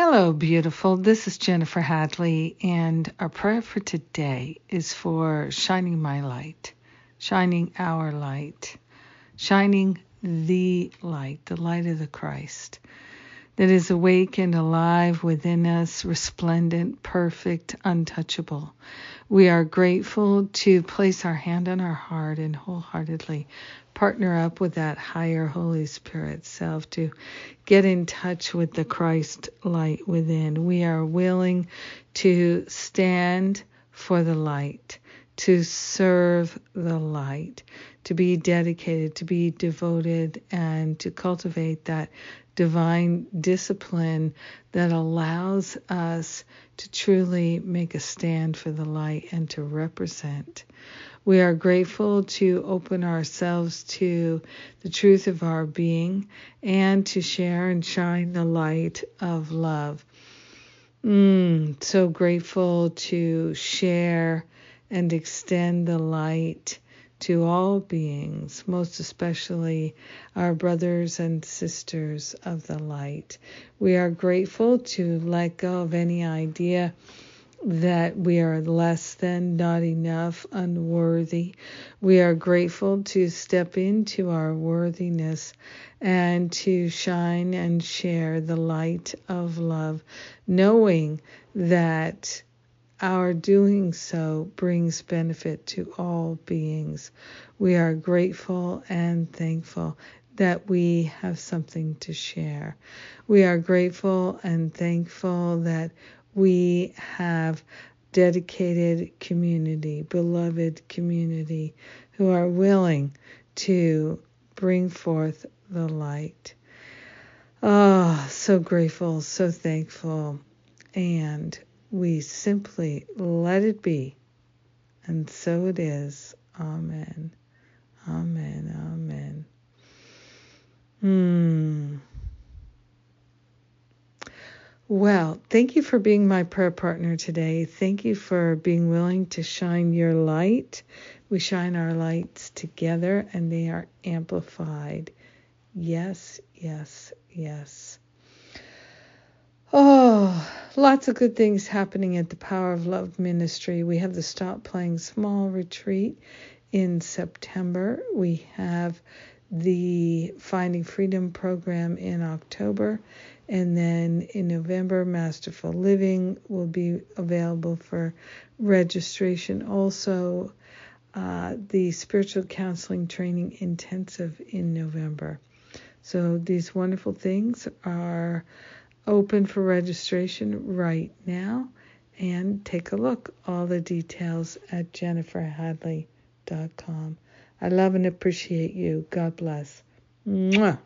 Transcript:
Hello, beautiful. This is Jennifer Hadley, and our prayer for today is for shining my light, shining our light, shining the light, the light of the Christ that is awake and alive within us, resplendent, perfect, untouchable. We are grateful to place our hand on our heart and wholeheartedly partner up with that higher Holy Spirit self to get in touch with the Christ light within. We are willing to stand for the light, to serve the light, to be dedicated, to be devoted, and to cultivate that divine discipline that allows us to truly make a stand for the light and to represent. We are grateful to open ourselves to the truth of our being and to share and shine the light of love. Mm, so grateful to share and extend the light to all beings, most especially our brothers and sisters of the light. We are grateful to let go of any idea that we are less than, not enough, unworthy. We are grateful to step into our worthiness and to shine and share the light of love, knowing that our doing so brings benefit to all beings. We are grateful and thankful that we have something to share. We are grateful and thankful that we have dedicated community, beloved community, who are willing to bring forth the light. Oh, so grateful, so thankful. And we simply let it be. And so it is. Amen. Amen. Amen. Hmm. Well, thank you for being my prayer partner today. Thank you for being willing to shine your light. We shine our lights together and they are amplified. Yes, yes, yes. Oh, lots of good things happening at the Power of Love Ministry. We have the Stop Playing Small retreat in September. We have the Finding Freedom program in October. And then in November, Masterful Living will be available for registration. Also, uh, the Spiritual Counseling Training Intensive in November. So these wonderful things are open for registration right now. And take a look. All the details at jenniferhadley.com. I love and appreciate you. God bless. Mwah.